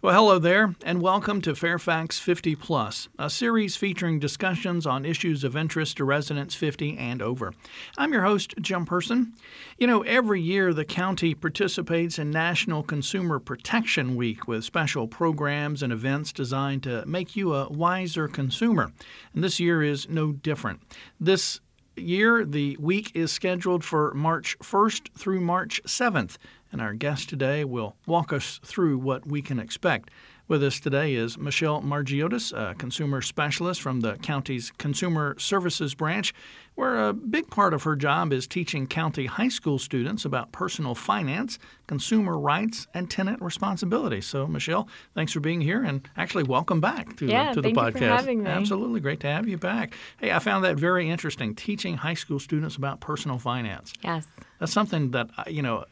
Well, hello there, and welcome to Fairfax 50 Plus, a series featuring discussions on issues of interest to residents 50 and over. I'm your host, Jim Person. You know, every year the county participates in National Consumer Protection Week with special programs and events designed to make you a wiser consumer. And this year is no different. This year, the week is scheduled for March 1st through March 7th and our guest today will walk us through what we can expect. With us today is Michelle Margiotis, a consumer specialist from the county's Consumer Services Branch, where a big part of her job is teaching county high school students about personal finance, consumer rights, and tenant responsibility. So, Michelle, thanks for being here, and actually, welcome back to yeah, the, to the thank podcast. You for having me. Absolutely, great to have you back. Hey, I found that very interesting, teaching high school students about personal finance. Yes, that's something that uh, you know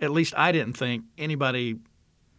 at least I didn't think anybody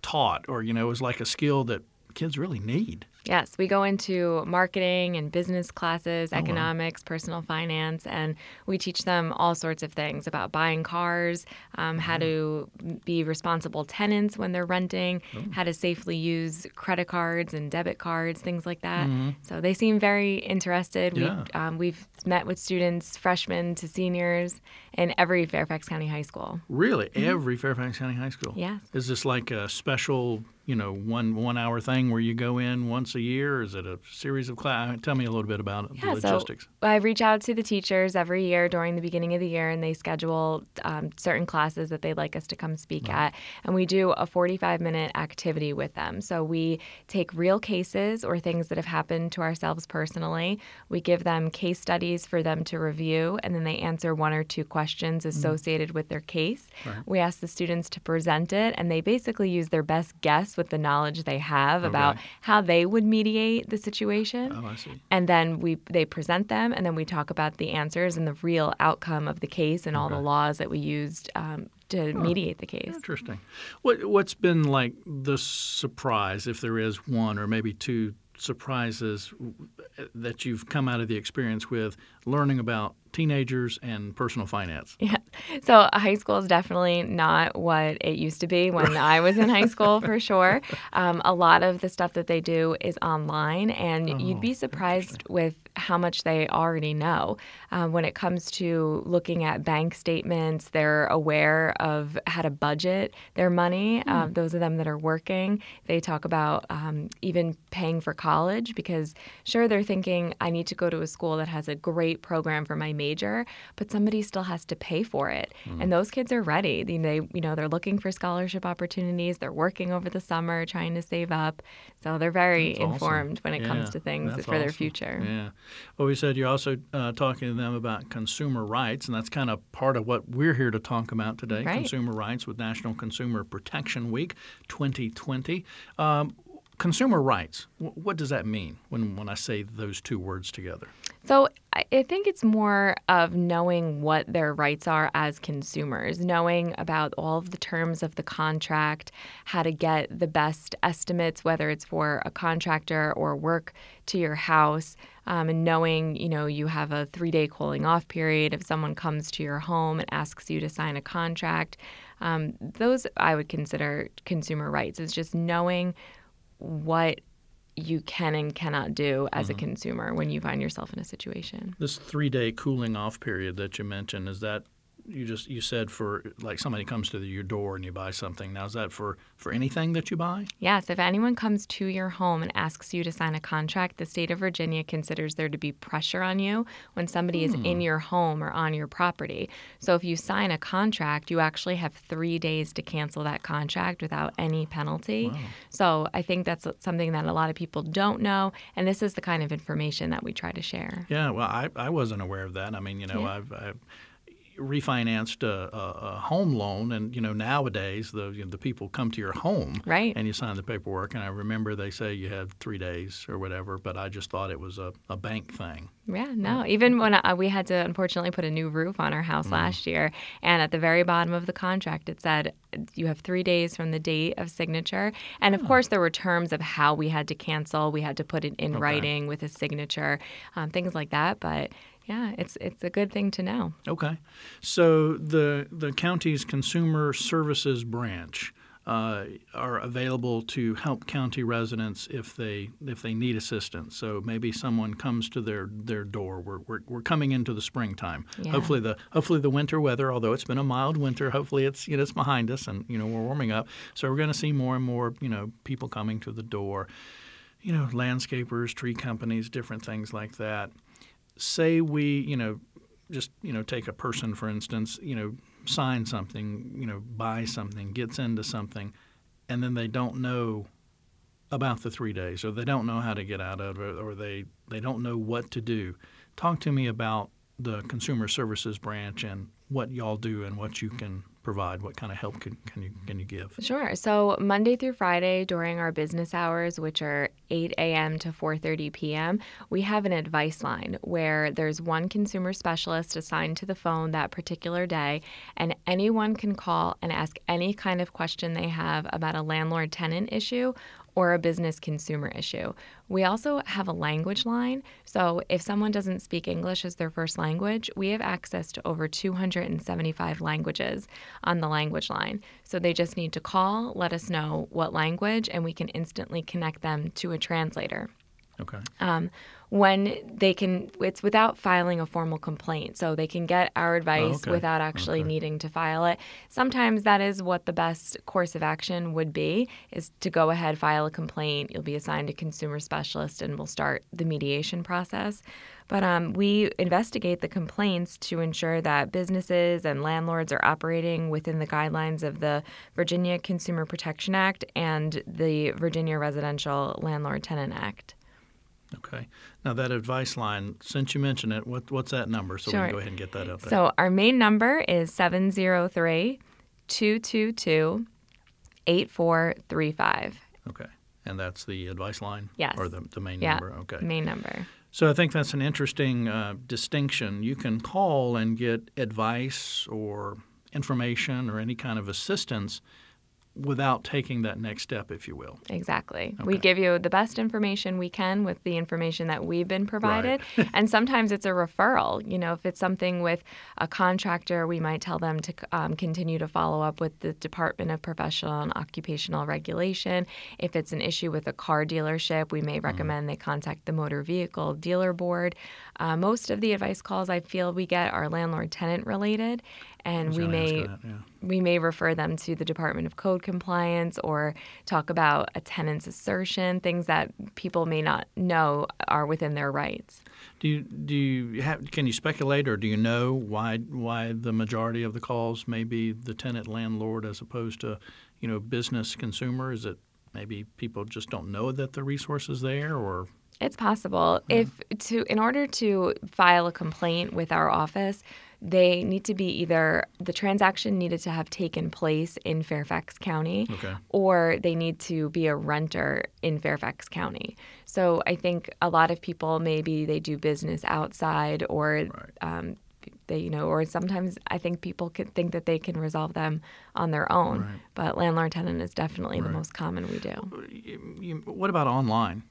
taught or you know was like a skill that kids really need. Yes, we go into marketing and business classes, oh, economics, wow. personal finance, and we teach them all sorts of things about buying cars, um, how mm-hmm. to be responsible tenants when they're renting, oh. how to safely use credit cards and debit cards, things like that. Mm-hmm. So they seem very interested. Yeah. We, um, we've met with students, freshmen to seniors, in every Fairfax County high school. Really? Mm-hmm. Every Fairfax County high school? Yes. Is this like a special you know one one hour thing where you go in once a year? Is it a series of class? Tell me a little bit about yeah, the logistics. So I reach out to the teachers every year during the beginning of the year, and they schedule um, certain classes that they'd like us to come speak right. at, and we do a 45 minute activity with them. So we take real cases or things that have happened to ourselves personally. We give them case studies for them to review, and then they answer one or two questions mm-hmm. associated mm-hmm. with their case. Right. We ask the students to present it, and they basically use their best guess with the knowledge they have okay. about how they would mediate the situation. Oh, I see. And then we they present them, and then we talk about the answers and the real outcome of the case and all the laws that we used um, to mediate the case. Interesting. What what's been like the surprise, if there is one or maybe two surprises that you've come out of the experience with learning about teenagers and personal finance? Yeah. So high school is definitely not what it used to be when I was in high school, for sure. Um, a lot of the stuff that they do is online, and oh, you'd be surprised with how much they already know. Um, when it comes to looking at bank statements, they're aware of how to budget their money. Mm. Um, those of them that are working, they talk about um, even paying for college because, sure, they're thinking, I need to go to a school that has a great program for my major, but somebody still has to pay for it. Mm. And those kids are ready. They, you know, they're looking for scholarship opportunities. They're working over the summer, trying to save up. So they're very That's informed awesome. when it yeah. comes to things for awesome. their future. Yeah. Well, we said you're also uh, talking to them about consumer rights, and that's kind of part of what we're here to talk about today right. consumer rights with National Consumer Protection Week 2020. Um, consumer rights, what does that mean when, when I say those two words together? So I think it's more of knowing what their rights are as consumers, knowing about all of the terms of the contract, how to get the best estimates, whether it's for a contractor or work to your house, um, and knowing, you know, you have a three day cooling off period if someone comes to your home and asks you to sign a contract. Um, those I would consider consumer rights. Is just knowing what you can and cannot do as mm-hmm. a consumer when you find yourself in a situation. This three day cooling off period that you mentioned, is that you just you said for like somebody comes to the, your door and you buy something. Now is that for for anything that you buy? Yes. If anyone comes to your home and asks you to sign a contract, the state of Virginia considers there to be pressure on you when somebody hmm. is in hmm. your home or on your property. So if you sign a contract, you actually have three days to cancel that contract without any penalty. Wow. So I think that's something that a lot of people don't know, and this is the kind of information that we try to share. Yeah. Well, I I wasn't aware of that. I mean, you know, yeah. I've, I've refinanced a, a, a, home loan, and you know nowadays the you know, the people come to your home, right, and you sign the paperwork. And I remember they say you have three days or whatever, but I just thought it was a, a bank thing. Yeah, no. Even when I, we had to unfortunately put a new roof on our house mm. last year, and at the very bottom of the contract it said you have three days from the date of signature. And of oh. course, there were terms of how we had to cancel. We had to put it in okay. writing with a signature, um, things like that. But yeah, it's it's a good thing to know. Okay, so the the county's consumer services branch. uh, are available to help county residents if they if they need assistance. So maybe someone comes to their, their door. We're, we're, we're coming into the springtime. Yeah. Hopefully the hopefully the winter weather, although it's been a mild winter, hopefully it's you know it's behind us and you know we're warming up. So we're going to see more and more you know people coming to the door. You know, landscapers, tree companies, different things like that. Say we, you know, just you know take a person for instance you know sign something you know buy something gets into something and then they don't know about the three days or they don't know how to get out of it or they they don't know what to do. Talk to me about the consumer services branch and what y'all do and what you can provide? What kind of help can, can you can you give? Sure. So Monday through Friday during our business hours, which are 8 a.m. to 4:30 p.m., we have an advice line where there's one consumer specialist assigned to the phone that particular day, and anyone can call and ask any kind of question they have about a landlord-tenant issue or a business consumer issue. We also have a language line. So if someone doesn't speak English as their first language, we have access to over 275 languages on the language line. So they just need to call, let us know what language, and we can instantly connect them to a translator. Okay. Um, when they can, it's without filing a formal complaint. So they can get our advice Oh, okay. without actually Okay. needing to file it. Sometimes that is what the best course of action would be is to go ahead, file a complaint. You'll be assigned a consumer specialist and we'll start the mediation process. But um, we investigate the complaints to ensure that businesses and landlords are operating within the guidelines of the Virginia Consumer Protection Act and the Virginia Residential Landlord Tenant Act. Okay. Now that advice line, since you mentioned it, what, what's that number? So we can go ahead and get that up there. So our main number is 703 222 8435. okay. And that's the advice line? Yes. Or the, the main Yeah. number? Okay. Main number. So I think that's an interesting uh, distinction. You can call and get advice or information or any kind of assistance without taking that next step, if you will. Exactly. We give you the best information we can with the information that we've been provided. and sometimes it's a referral. You know, if it's something with a contractor, we might tell them to um, continue to follow up with the Department of Professional and Occupational Regulation. If it's an issue with a car dealership, we Mm-hmm. may recommend they contact the Motor Vehicle Dealer Board. Uh, most of the advice calls I feel we get are landlord tenant related, and we may that, yeah. we may refer them to the Department of Code Compliance or talk about a tenant's assertion, things that people may not know are within their rights. Do you, do you have, can you speculate or do you know why why the majority of the calls may be the tenant landlord as opposed to you know business consumer? Is it maybe people just don't know that the resource is there or It's possible. If to in order to file a complaint with our office, they need to be either the transaction needed to have taken place in Fairfax County Okay. or they need to be a renter in Fairfax County. So I think a lot of people maybe they do business outside or um, they you know or sometimes I think people could think that they can resolve them on their own. Right. But landlord tenant is definitely the most common we do. you, what about online?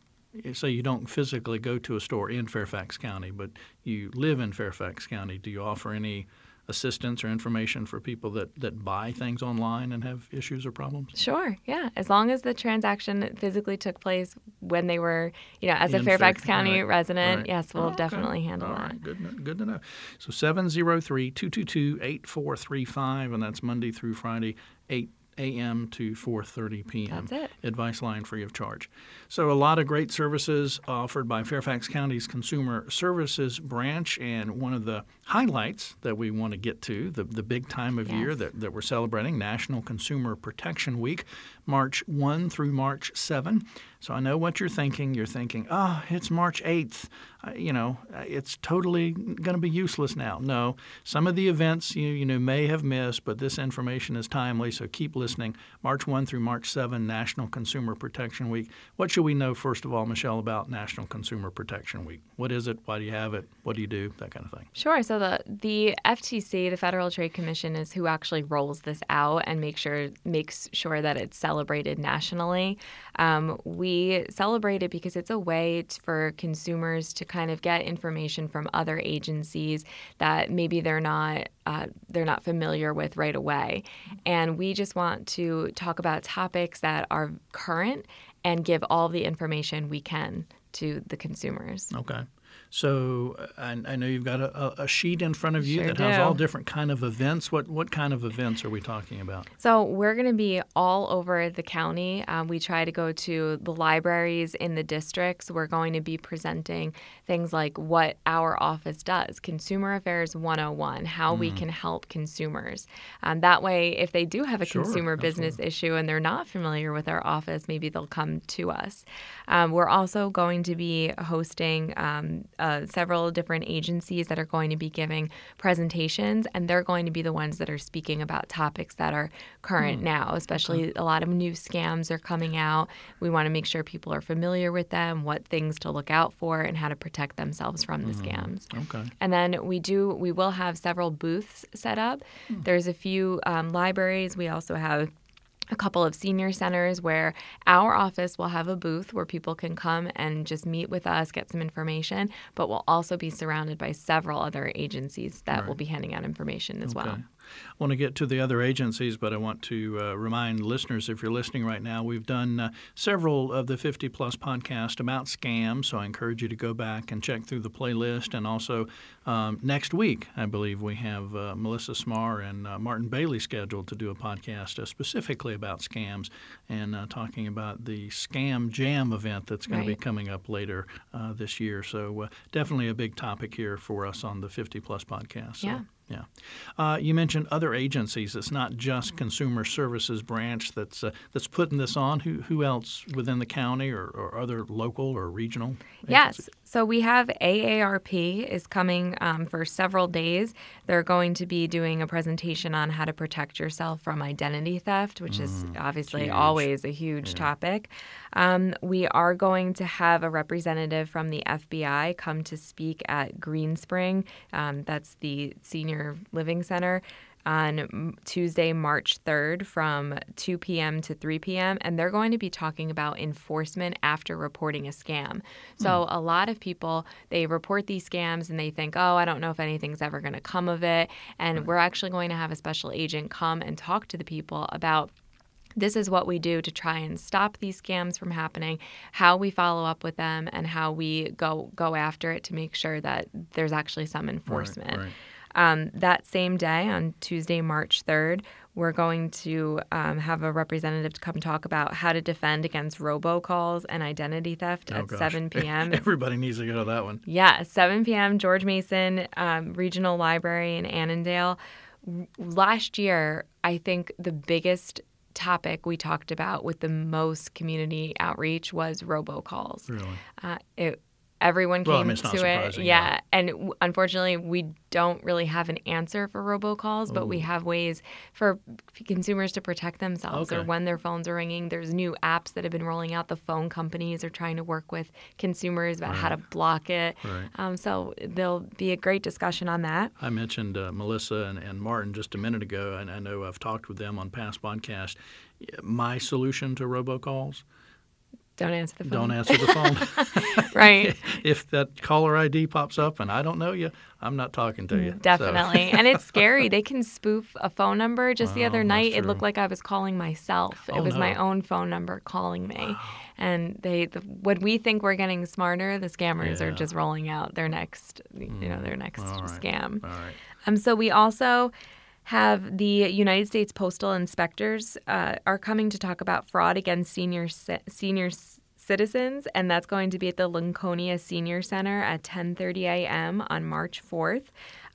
Say you don't physically go to a store in Fairfax County, but you live in Fairfax County. Do you offer any assistance or information for people that, that buy things online and have issues or problems? Sure, yeah. As long as the transaction physically took place when they were, you know, as a Fairfax Fair- County right, resident, right. yes, we'll Oh, okay. definitely handle All that. right, good, to- good to know. So 703 222 8435, and that's Monday through Friday, 8 a.m. to 4.30 p.m. That's it. Advice line free of charge. So a lot of great services offered by Fairfax County's Consumer Services branch, and one of the highlights that we want to get to, the, the big time of year that, that we're celebrating, National Consumer Protection Week, March 1 through March 7. So I know what you're thinking. You're thinking, oh, it's March 8th. You know, it's totally going to be useless now. No, some of the events you, you know may have missed, but this information is timely, so keep listening. March 1 through March 7, National Consumer Protection Week. What should we know, first of all, Michelle, about National Consumer Protection Week? What is it? Why do you have it? What do you do? That kind of thing. Sure. So the the FTC, the Federal Trade Commission, is who actually rolls this out and makes sure makes sure that it's celebrated nationally. Um, we celebrate it because it's a way for consumers to kind of get information from other agencies that maybe they're not uh, they're not familiar with right away. And we just want to talk about topics that are current and give all the information we can to the consumers. Okay. So I, I, know you've got a, a, sheet in front of you sure that do. has all different kind of events. What what kind of events are we talking about? So we're going to be all over the county. Um, we try to go to the libraries in the districts. We're going to be presenting things like what our office does, Consumer Affairs 101, how mm. we can help consumers. Um, that way, if they do have a sure, consumer business absolutely. issue and they're not familiar with our office, maybe they'll come to us. Um, we're also going to be hosting um, uh, several different agencies that are going to be giving presentations, and they're going to be the ones that are speaking about topics that are current Hmm. now, especially Okay. a lot of new scams are coming out. We want to make sure people are familiar with them, what things to look out for, and how to protect themselves from the scams. Okay. And then we do we will have several booths set up. Hmm. There's a few um, libraries. We also have a couple of senior centers where our office will have a booth where people can come and just meet with us, get some information, but we'll also be surrounded by several other agencies that will be handing out information as well. I want to get to the other agencies, but I want to uh, remind listeners if you're listening right now, we've done uh, several of the 50 plus podcasts about scams. So I encourage you to go back and check through the playlist. And also um, next week, I believe we have uh, Melissa Smar and uh, Martin Bailey scheduled to do a podcast uh, specifically about scams and uh, talking about the Scam Jam event that's going to be coming up later uh, this year. So uh, definitely a big topic here for us on the 50 plus podcast. So, Yeah. Yeah. Uh, you mentioned other agencies. It's not just Consumer Services Branch that's uh, that's putting this on. Who who else within the county or, or other local or regional? Yes. So we have AARP is coming um, for several days. They're going to be doing a presentation on how to protect yourself from identity theft, which is obviously huge. always a huge topic. Um, we are going to have a representative from the FBI come to speak at Greenspring. Um, that's the senior living center on Tuesday, March 3rd from 2 p.m. to 3 p.m. And they're going to be talking about enforcement after reporting a scam. So, hmm. a lot of people, they report these scams and they think, oh, I don't know if anything's ever going to come of it. And we're actually going to have a special agent come and talk to the people about this is what we do to try and stop these scams from happening how we follow up with them and how we go go after it to make sure that there's actually some enforcement right. Um, that same day on tuesday march 3rd we're going to um, have a representative to come talk about how to defend against robocalls and identity theft Oh, at gosh. 7 p.m Everybody needs to go to that one. yeah, 7 p.m. George Mason um, Regional Library in Annandale. Last year, I think the biggest topic we talked about with the most community outreach was robocalls. Really. Uh, it, everyone Well, I came mean, to it. Yeah, yeah. and w- unfortunately, we don't really have an answer for robocalls, but we have ways for consumers to protect themselves or when their phones are ringing. There's new apps that have been rolling out. The phone companies are trying to work with consumers about how to block it. Right. Um, so there'll be a great discussion on that. I mentioned uh, Melissa and, and Martin just a minute ago, and I know I've talked with them on past podcasts. My solution to robocalls: Don't answer the phone. don't answer the phone. right. if that caller ID pops up and I don't know you, I'm not talking to you. So- Definitely. and it's scary. They can spoof a phone number. Just the Wow, other night, it looked like I was calling myself. Oh, it was my own phone number calling me. And they, the, when we think we're getting smarter, the scammers are just rolling out their next, you know, their next right. scam. All right. Um, so we also have the United States Postal Inspectors uh, are coming to talk about fraud against senior ci- senior c- citizens, and that's going to be at the Lincolnia Senior Center at 10:30 a.m. on March 4th.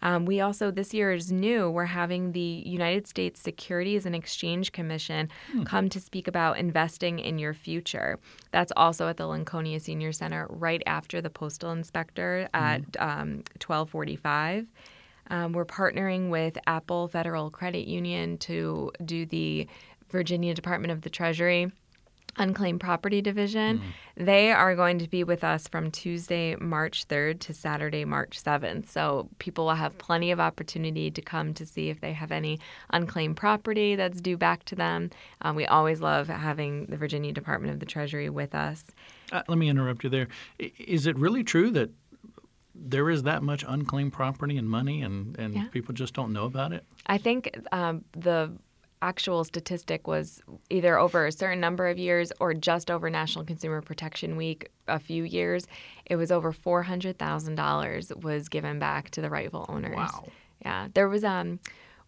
Um, we also this year is new. We're having the United States Securities and Exchange Commission come to speak about investing in your future. That's also at the Lincolnia Senior Center right after the Postal Inspector at um, 12:45. Um, we're partnering with Apple Federal Credit Union to do the Virginia Department of the Treasury Unclaimed Property Division. They are going to be with us from Tuesday, March 3rd to Saturday, March 7th. So people will have plenty of opportunity to come to see if they have any unclaimed property that's due back to them. Um, we always love having the Virginia Department of the Treasury with us. Uh, let me interrupt you there. Is it really true that there is that much unclaimed property and money, and, and Yeah. people just don't know about it? I think um, the actual statistic was either over a certain number of years or just over National Consumer Protection Week a few years. It was over four hundred thousand dollars was given back to the rightful owners. Wow. Yeah, there was um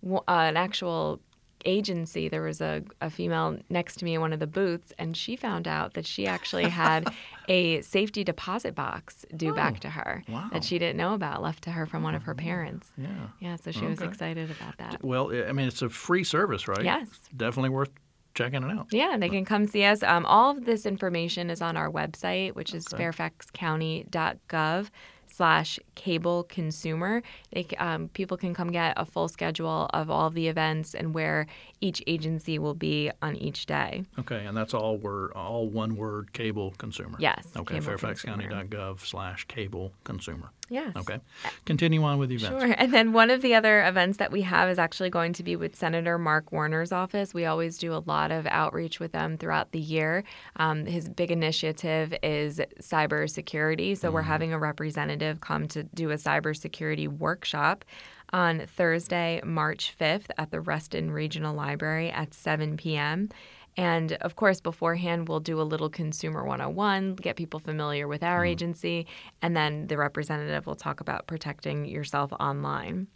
w- uh, an actual agency. There was a, a female next to me in one of the booths, and she found out that she actually had a safety deposit box due back to her wow. that she didn't know about, left to her from one of her parents. Yeah. Yeah, so she was excited about that. Well, I mean, it's a free service, right? Yes. Definitely worth checking it out. Yeah, they can come see us. Um, all of this information is on our website, which is Okay. fairfaxcounty.gov slash cable consumer. They, um, people can come get a full schedule of all the events and where each agency will be on each day. Okay, and that's all word, all one word, cable consumer. Yes, Okay, fairfaxcounty.gov slash cable consumer. Yes. Okay. Continue on with the events. Sure. And then one of the other events that we have is actually going to be with Senator Mark Warner's office. We always do a lot of outreach with them throughout the year. Um, his big initiative is cybersecurity. So we're having a representative come to do a cybersecurity workshop on Thursday, March 5th at the Reston Regional Library at 7 p.m. And of course, beforehand, we'll do a little consumer 101, get people familiar with our agency, and then the representative will talk about protecting yourself online.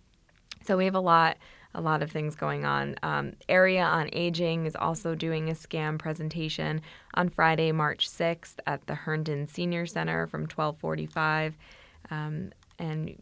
So we have a lot, a lot of things going on. Um, Area on Aging is also doing a scam presentation on Friday, March 6th at the Herndon Senior Center from 1245. Um, and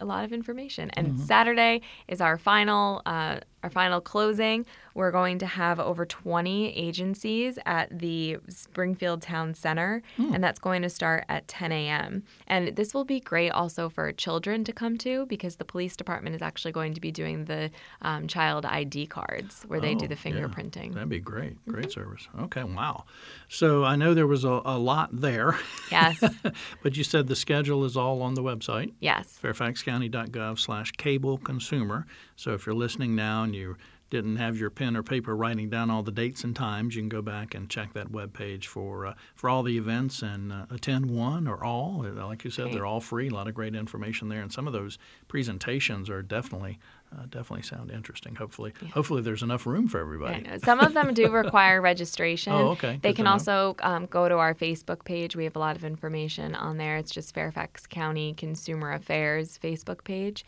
a lot of information. And Saturday is our final uh, our final closing. We're going to have over 20 agencies at the Springfield Town Center, and that's going to start at 10 a.m. And this will be great also for children to come to because the police department is actually going to be doing the um, child ID cards where they do Oh, the yeah. fingerprinting. That'd be great. Great Mm-hmm. service. Okay, wow. So I know there was a, a lot there, Yes, but you said the schedule is all on the website. yes. fairfaxcounty.gov slash cable consumer. So if you're listening now and you didn't have your pen or paper writing down all the dates and times, you can go back and check that webpage for uh, for all the events and uh, attend one or all. Uh, Like you said, they're all free. A lot of great information there, and some of those presentations are definitely uh, definitely sound interesting. Hopefully, hopefully there's enough room for everybody. know. Some of them do require registration. Oh, okay. They Good can also um, go to our Facebook page. We have a lot of information on there. It's just Fairfax County Consumer Affairs Facebook page.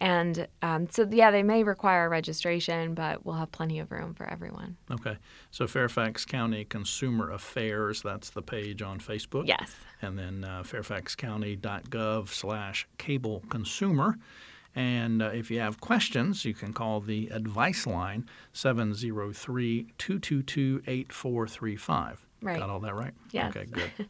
And um, so, yeah, they may require registration, but we'll have plenty of room for everyone. Okay, so Fairfax County Consumer Affairs, that's the page on Facebook. Yes. and then uh, fairfaxcounty.gov slash cable consumer. And uh, if you have questions, you can call the advice line 703 222 8435. Right. Got all that right? Yes. Okay, good.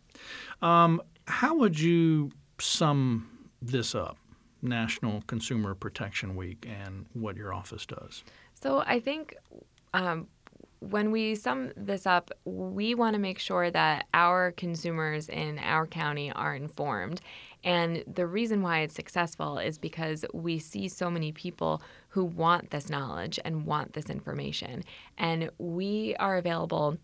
um, how would you sum this up, National Consumer Protection Week, and what your office does? So I think um, when we sum this up, we want to make sure that our consumers in our county are informed. And the reason why it's successful is because we see so many people who want this knowledge and want this information. And we are available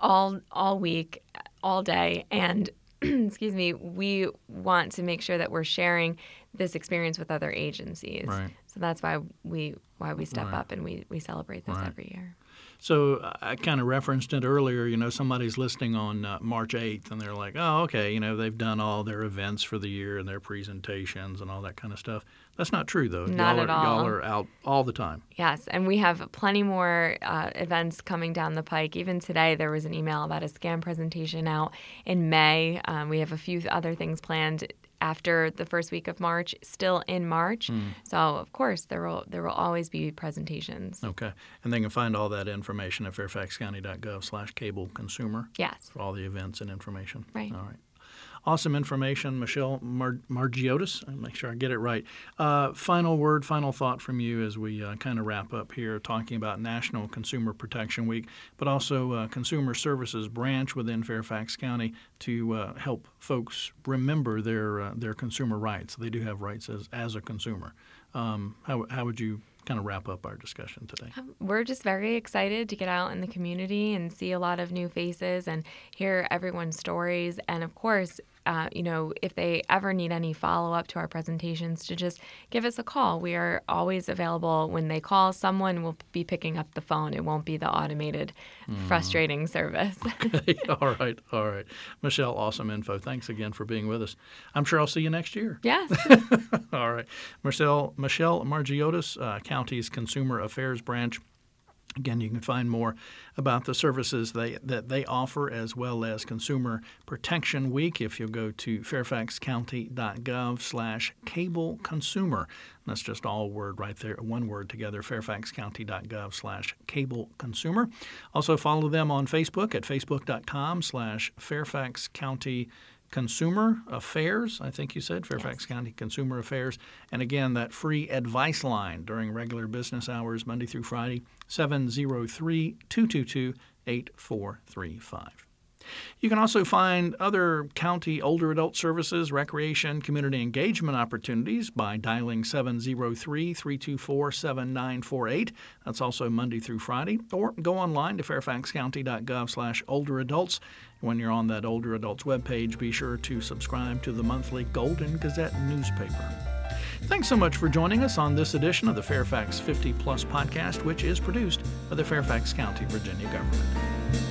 all all week, all day, and excuse me, we want to make sure that we're sharing this experience with other agencies. Right. So that's why we why we step Right. up and we, we celebrate this Right. every year. So I kind of referenced it earlier. You know, somebody's listening on uh, March 8th, and they're like, "Oh, okay. You know, they've done all their events for the year and their presentations and all that kind of stuff." That's not true, though. Not y'all at are, all. Y'all are out all the time. Yes, and we have plenty more uh, events coming down the pike. Even today, there was an email about a scam presentation out in May. Um, we have a few other things planned after the first week of March, still in March. Hmm. So, of course, there will there will always be presentations. Okay, and they can find all that information at fairfaxcounty.gov/slash cable consumer Yes, for all the events and information. Right. All right. Awesome information, Michelle Mar- Margiotis. I'll make sure I get it right. Uh, final word, final thought from you as we uh, kind of wrap up here, talking about National Consumer Protection Week, but also uh, Consumer Services branch within Fairfax County to uh, help folks remember their uh, their consumer rights. They do have rights as as a consumer. Um, how how would you kind of wrap up our discussion today? we're just very excited to get out in the community and see a lot of new faces and hear everyone's stories. And of course, uh, you know, if they ever need any follow up to our presentations, to just give us a call. We are always available. When they call, someone will be picking up the phone. It won't be the automated, mm. frustrating service. okay. All right. All right. Michelle, awesome info. Thanks again for being with us. I'm sure I'll see you next year. Yes. All right. Michelle, Michelle Margiotis, uh, County's Consumer Affairs Branch. Again, you can find more about the services they, that they offer as well as Consumer Protection Week if you go to fairfaxcounty.gov slash cable consumer. That's just all word right there, one word together, fairfaxcounty.gov slash cable consumer. Also follow them on Facebook at facebook.com slash Fairfax County Consumer Affairs, I think you said, Fairfax yes. County Consumer Affairs. And again, that free advice line during regular business hours, Monday through Friday, 703 222 8435. You can also find other county older adult services, recreation, community engagement opportunities by dialing 703 324 7948. That's also Monday through Friday. Or go online to fairfaxcounty.gov slash older adults. When you're on that older adults webpage, be sure to subscribe to the monthly Golden Gazette newspaper. Thanks so much for joining us on this edition of the Fairfax 50 Plus podcast, which is produced by the Fairfax County, Virginia government.